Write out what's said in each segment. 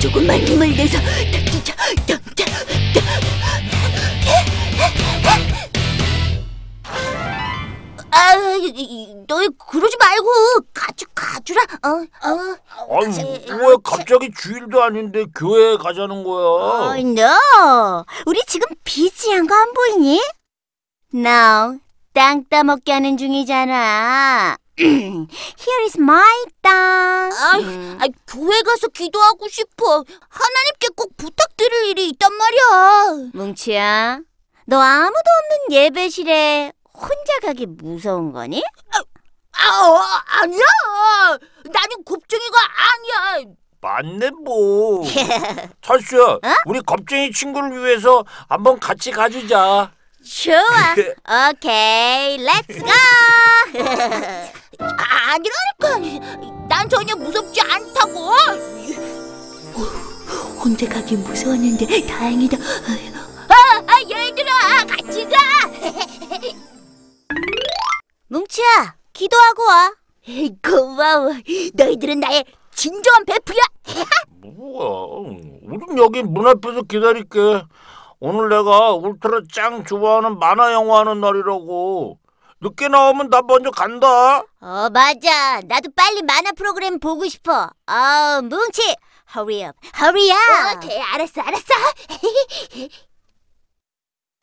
조금만 힘을 내서 아, 너희 그러지 말고 가주 가주라. 어, 어. 아니 왜 갑자기 주일도 아닌데 교회에 가자는 거야? 어, no. 우리 지금 비지한 거 안 보이니? No. 땅 따먹게 하는 중이잖아. Here is my 땅. 아, 교회 가서 기도하고 싶어. 하나님께 꼭 부탁드릴 일이 있단 말이야. 뭉치야, 너 아무도 없는 예배실에 혼자 가기 무서운 거니? 아, 아니야. 나는 겁쟁이가 아니야. 맞네 뭐. 철수야, 우리 겁쟁이 친구를 위해서 한번 같이 가주자. 좋아. 오케이, 렛츠 고. 아니라니까. 난 전혀 무섭지 않다고. 혼자 가기 무서웠는데 다행이다. 아, 아 얘들아, 같이 가. 뭉치야, 기도하고 와. 고마워. 너희들은 나의 진정한 베프야. 뭐야? 우린 여기 문 앞에서 기다릴게. 오늘 내가 울트라 짱 좋아하는 만화 영화 하는 날이라고. 늦게 나오면 나 먼저 간다. 어 맞아. 나도 빨리 만화 프로그램 보고 싶어. 어 뭉치 hurry up hurry up. 오케이 알았어 알았어.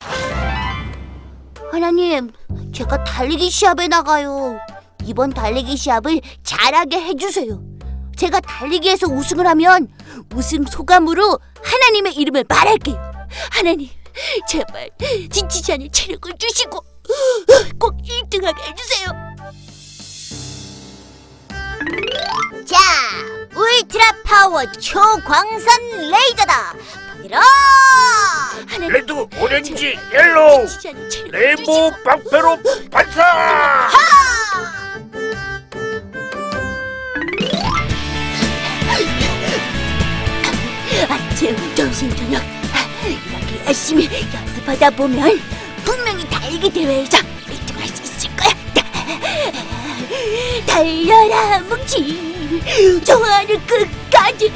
하나님 제가 달리기 시합에 나가요. 이번 달리기 시합을 잘하게 해주세요. 제가 달리기에서 우승을 하면 우승 소감으로 하나님의 이름을 말할게요. 하나님 제발 지치지 않을 체력을 주시고 꼭 1등하게 해주세요. 자, 울트라 파워 초광선 레이저다. 받으라. red, orange, yellow, rainbow 방패로 발사! 아침, 점심, 저녁 이렇게 열심히 연습하다 보면 분명히 달리기 대회에서 1등할 수 있을 거야. 달려라 뭉치 좋아하는 끝까지.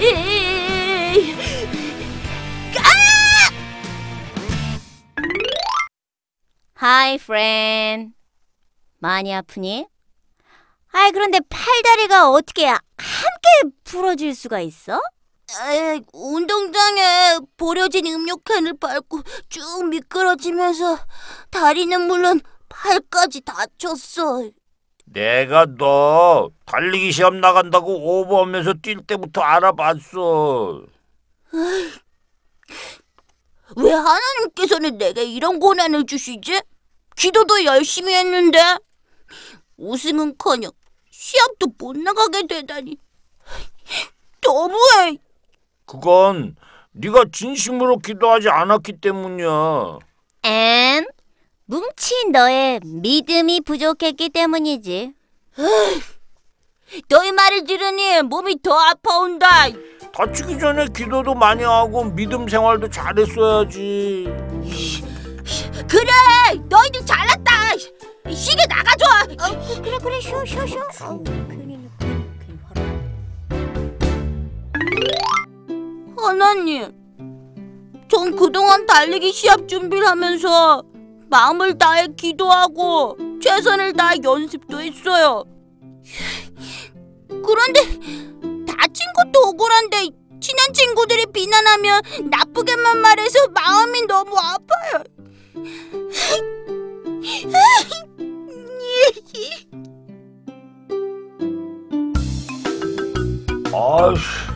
하이 프렌 많이 아프니? 아이 그런데 팔다리가 어떻게 함께 부러질 수가 있어? 에, 운동장에 버려진 음료캔을 밟고 쭉 미끄러지면서 다리는 물론 팔까지 다쳤어. 내가 너 달리기 시험 나간다고 오버하면서 뛸 때부터 알아봤어. 왜 하나님께서는 내게 이런 고난을 주시지? 기도도 열심히 했는데 우승은커녕 시합도 못 나가게 되다니 너무해. 그건 네가 진심으로 기도하지 않았기 때문이야. 앤 뭉치 너의 믿음이 부족했기 때문이지. 너희 말을 들으니 몸이 더 아파온다. 다치기 전에 기도도 많이 하고 믿음 생활도 잘했어야지. 그래, 너희들 잘났다. 시계 나가줘. 그래 그래 쉬어 쉬어 쉬어. 하나님, 전 그동안 달리기 시합 준비를 하면서 마음을 다해 기도하고 최선을 다해 연습도 했어요. 그런데 다친 것도 억울한데 친한 친구들이 비난하면 나쁘게만 말해서 마음이 너무 아파요. 아이씨,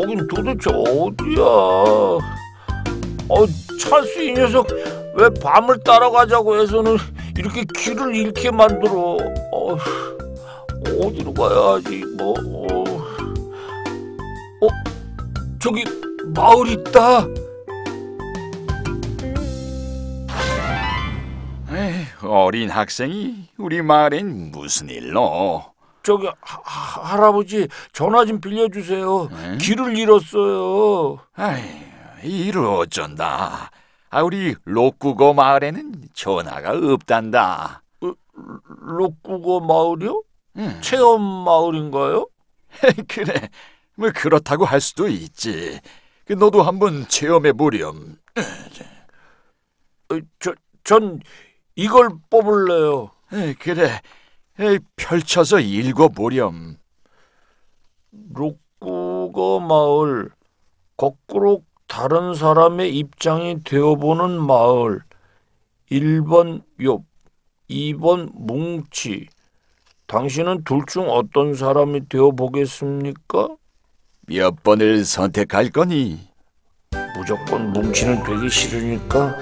여긴 도대체 어디야? 어, 찰수 이 녀석 왜 밤을 따라가자고 해서는 이렇게 길을 잃게 만들어? 어, 어디로 가야지? 뭐? 어, 어 저기 마을 있다. 에이, 어린 학생이 우리 마을엔 무슨 일로? 저기 하, 하- 할아버지 전화 좀 빌려주세요. 응? 길을 잃었어요. 아이, 이를 어쩐다. 아, 우리 록구고 마을에는 전화가 없단다. 록구거 마을이요? 응. 체험 마을인가요? 그래, 뭐 그렇다고 할 수도 있지. 그 너도 한번 체험해 보렴. 어, 저, 전 이걸 뽑을래요. 그래, 펼쳐서 읽어보렴. 록구거 마을 거꾸로 다른 사람의 입장이 되어보는 마을 1번 욥 2번 뭉치 당신은 둘 중 어떤 사람이 되어보겠습니까? 몇 번을 선택할 거니? 무조건 뭉치는 되기 싫으니까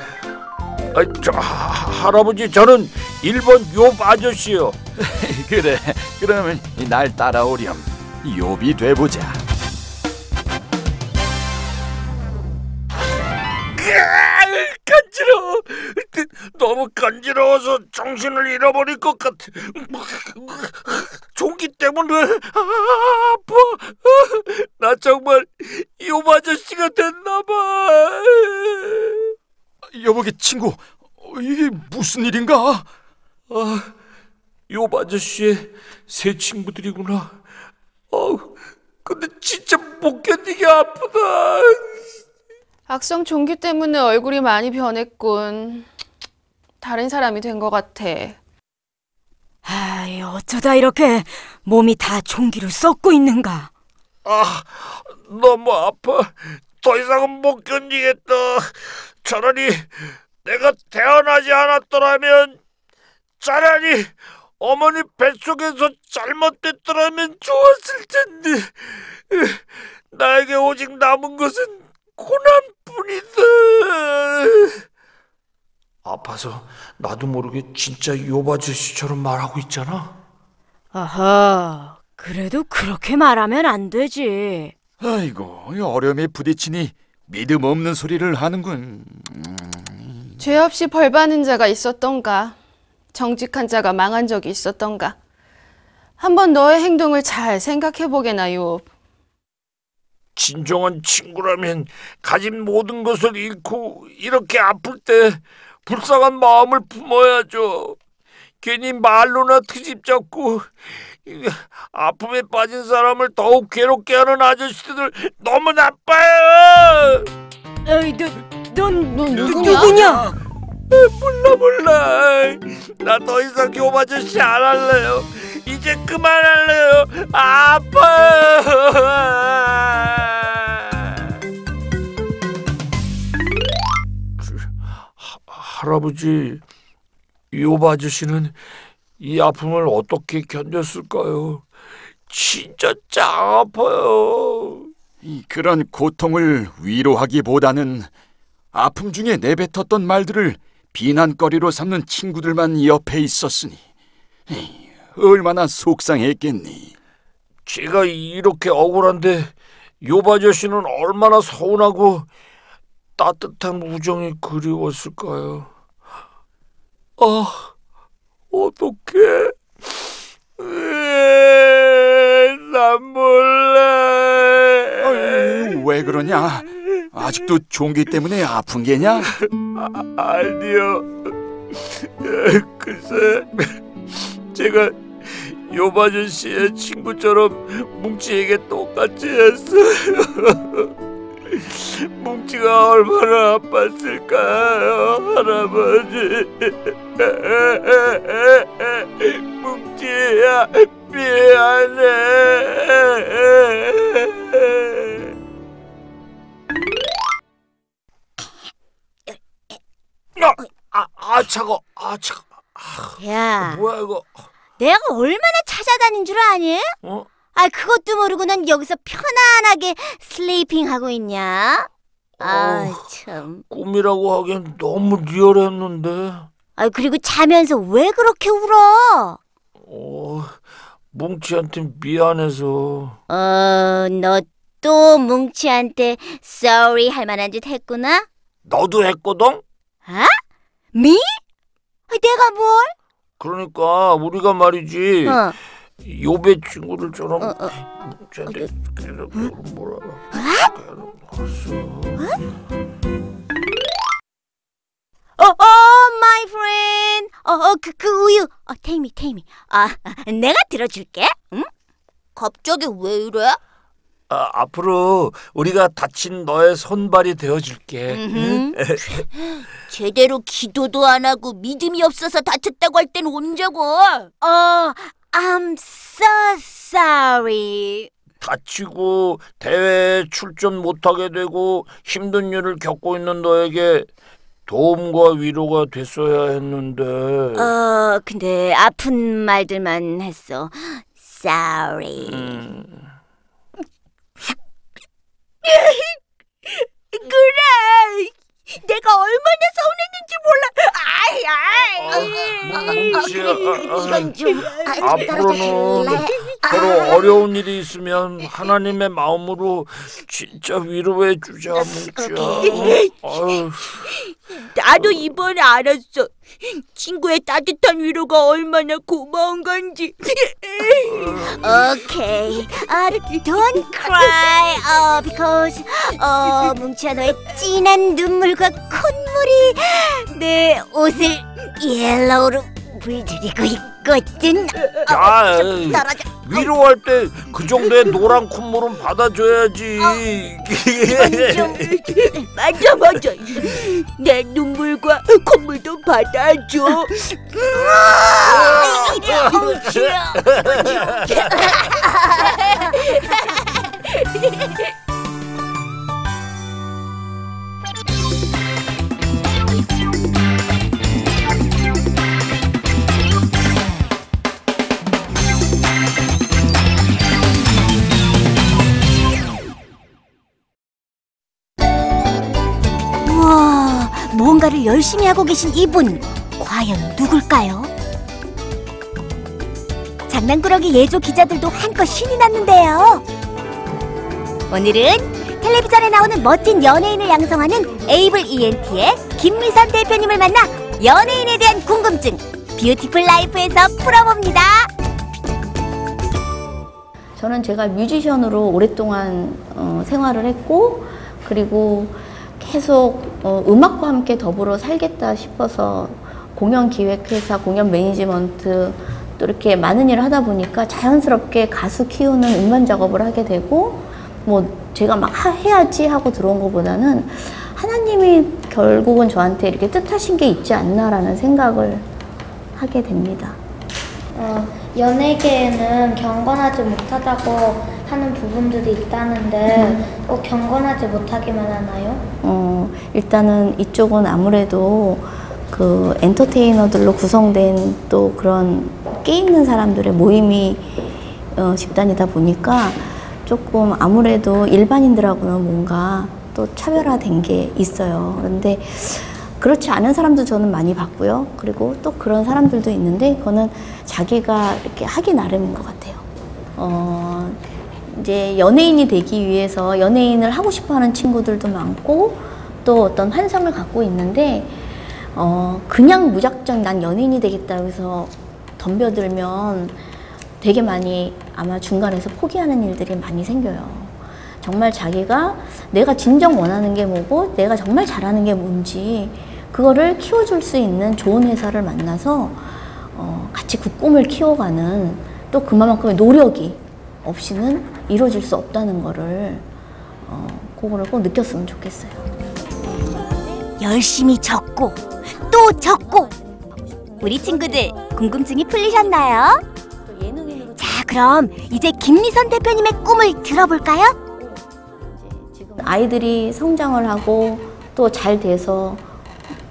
아, 저, 하, 할아버지 저는 1번 욥 아저씨요 그래, 그러면 날 따라오렴. 욥이 돼보자. 간지러워 너무 간지러워서 정신을 잃어버릴 것 같아 종기 때문에 아, 아파 나 정말 요 아저씨가 됐나봐 여보게 친구, 어, 이게 무슨 일인가? 아, 요 아저씨의 새 친구들이구나 어우 근데 진짜 못 견디게 아프다 악성 종기 때문에 얼굴이 많이 변했군. 다른 사람이 된 것 같아. 아이, 어쩌다 이렇게 몸이 다 종기로 썩고 있는가? 아, 너무 아파. 더 이상은 못 견디겠다. 차라리 내가 태어나지 않았더라면, 차라리 어머니 뱃속에서 잘못됐더라면 좋았을 텐데, 으, 나에게 오직 남은 것은 고난뿐이다. 아파서 나도 모르게 진짜 요 아저씨처럼 말하고 있잖아. 아하, 그래도 그렇게 말하면 안 되지. 아이고, 이 어려움에 부딪히니 믿음 없는 소리를 하는군. 죄 없이 벌 받는 자가 있었던가? 정직한 자가 망한 적이 있었던가? 한번 너의 행동을 잘 생각해 보게나 요. 진정한 친구라면 가진 모든 것을 잃고 이렇게 아플 때 불쌍한 마음을 품어야죠. 괜히 말로나 트집 잡고 이 아픔에 빠진 사람을 더욱 괴롭게 하는 아저씨들 너무 나빠요. 에이, 너, 넌, 넌 누, 누구냐? 몰라 몰라. 나 더 이상 교아저씨 안 할래요. 이제 그만할래요. 아파. 하- 할아버지, 요 아저씨는 이 아픔을 어떻게 견뎠을까요? 진짜 짱 아파요. 이 그런 고통을 위로하기보다는 아픔 중에 내뱉었던 말들을 비난거리로 삼는 친구들만 옆에 있었으니 에이, 얼마나 속상했겠니. 제가 이렇게 억울한데 요 아저씨는 얼마나 서운하고 따뜻한 우정이 그리웠을까요? 아, 어떡해. 으에, 난 몰라. 어이, 왜 그러냐? 아직도 종기 때문에 아픈 게냐? 아니요. 글쎄, 제가 요 아저씨의 친구처럼 뭉치에게 똑같이 했어요. 뭉치가 얼마나 아팠을까요, 할아버지? 뭉치야, 미안해. 아, 아, 아 차가, 아 차가. 야, 뭐야 이거? 내가 얼마나 찾아다닌 줄 아니? 어? 아, 그것도 모르고 넌 여기서 편안하게 sleeping 하고 있냐? 아, 어우. 참. 꿈이라고 하기엔 너무 리얼했는데. 아, 그리고 자면서 왜 그렇게 울어? 어, 뭉치한테 미안해서. 어, 너 또 뭉치한테 sorry 할 만한 짓 했구나? 너도 했거든? 아? 미? 내가 뭘? 그러니까 우리가 말이지 어. 요배 친구들처럼 어, 어. 쟤들 걔들 뭐라 어, 어, my friend. 어, 어, 그, 그 우유. 어, 테이미, 테이미. 아, 내가 들어줄게. 응? 갑자기 왜 이래? 아, 앞으로 우리가 다친 너의 손발이 되어줄게. 제대로 기도도 안 하고 믿음이 없어서 다쳤다고 할땐 언제고? 어, I'm so sorry. 다치고 대회에 출전 못하게 되고 힘든 일을 겪고 있는 너에게 도움과 위로가 됐어야 했는데 어, 근데 아픈 말들만 했어. Sorry. 음, 그래. 내가 얼마나 서운했는지 몰라. 뭉치야, 아, 아. 이건 좀 아, 앞으로는 서로 어려운 일이 있으면 하나님의 마음으로 진짜 위로해 주자 뭉치야. 나도 이번에 알았어. 친구의 따뜻한 위로가 얼마나 고마운 건지. 오케이. 아, don't cry. 어, because 어, 뭉치야 너의 진한 눈물과 콧물이 내 옷을 옐로우로 물들이고 있거든. 야, 좀 떨어져. 위로할 때 그 정도의 노란 콧물은 받아줘야지. 좀 맞아 맞아. 내 눈물과 콧물도 받아줘. 뭉치야. 열심히 하고 계신 이분 과연 누굴까요? 장난꾸러기 예조 기자들도 한껏 신이 났는데요. 오늘은 텔레비전에 나오는 멋진 연예인을 양성하는 에이블 ENT의 김미선 대표님을 만나 연예인에 대한 궁금증 뷰티풀 라이프에서 풀어봅니다. 저는 제가 뮤지션으로 오랫동안 어, 생활을 했고 그리고 계속 어, 음악과 함께 더불어 살겠다 싶어서 공연 기획회사, 공연 매니지먼트 또 이렇게 많은 일을 하다 보니까 자연스럽게 가수 키우는 음반 작업을 하게 되고 뭐 제가 막 하- 해야지 하고 들어온 것보다는 하나님이 결국은 저한테 이렇게 뜻하신 게 있지 않나라는 생각을 하게 됩니다. 어, 연예계에는 경건하지 못하다고 하는 부분들이 있다는데 꼭 경건하지 못하기만 하나요? 어, 일단은 이쪽은 아무래도 그 엔터테이너들로 구성된 또 그런 깨 있는 사람들의 모임이 어, 집단이다 보니까 조금 아무래도 일반인들하고는 뭔가 또 차별화된 게 있어요. 그런데 그렇지 않은 사람도 저는 많이 봤고요. 그리고 또 그런 사람들도 있는데 그거는 자기가 이렇게 하기 나름인 것 같아요. 어, 이제 연예인이 되기 위해서 연예인을 하고 싶어 하는 친구들도 많고 또 어떤 환상을 갖고 있는데 어, 그냥 무작정 난 연예인이 되겠다고 해서 덤벼들면 되게 많이 아마 중간에서 포기하는 일들이 많이 생겨요. 정말 자기가 내가 진정 원하는 게 뭐고 내가 정말 잘하는 게 뭔지 그거를 키워줄 수 있는 좋은 회사를 만나서 어, 같이 그 꿈을 키워가는 또 그만큼의 노력이 없이는 이루어질 수 없다는 거를 어, 그거를 꼭 느꼈으면 좋겠어요. 열심히 적고 또 적고 우리 친구들 궁금증이 풀리셨나요? 자 그럼 이제 김미선 대표님의 꿈을 들어볼까요? 아이들이 성장을 하고 또 잘 돼서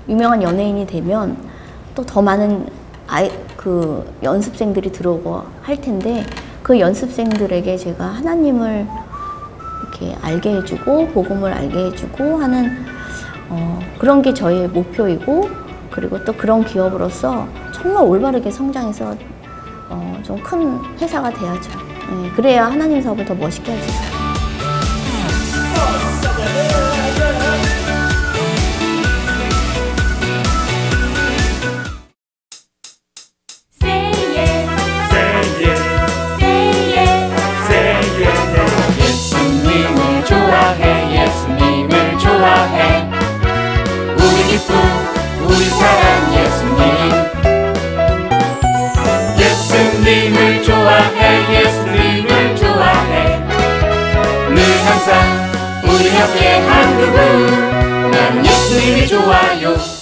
유명한 연예인이 되면 또 더 많은 아이 그 연습생들이 들어오고 할 텐데 그 연습생들에게 제가 하나님을 이렇게 알게 해주고 복음을 알게 해주고 하는 어, 그런 게 저의 목표이고 그리고 또 그런 기업으로서 정말 올바르게 성장해서 어, 좀 큰 회사가 돼야죠. 예, 그래야 하나님 사업을 더 멋있게 할수 나는 예수님이 좋아요. 예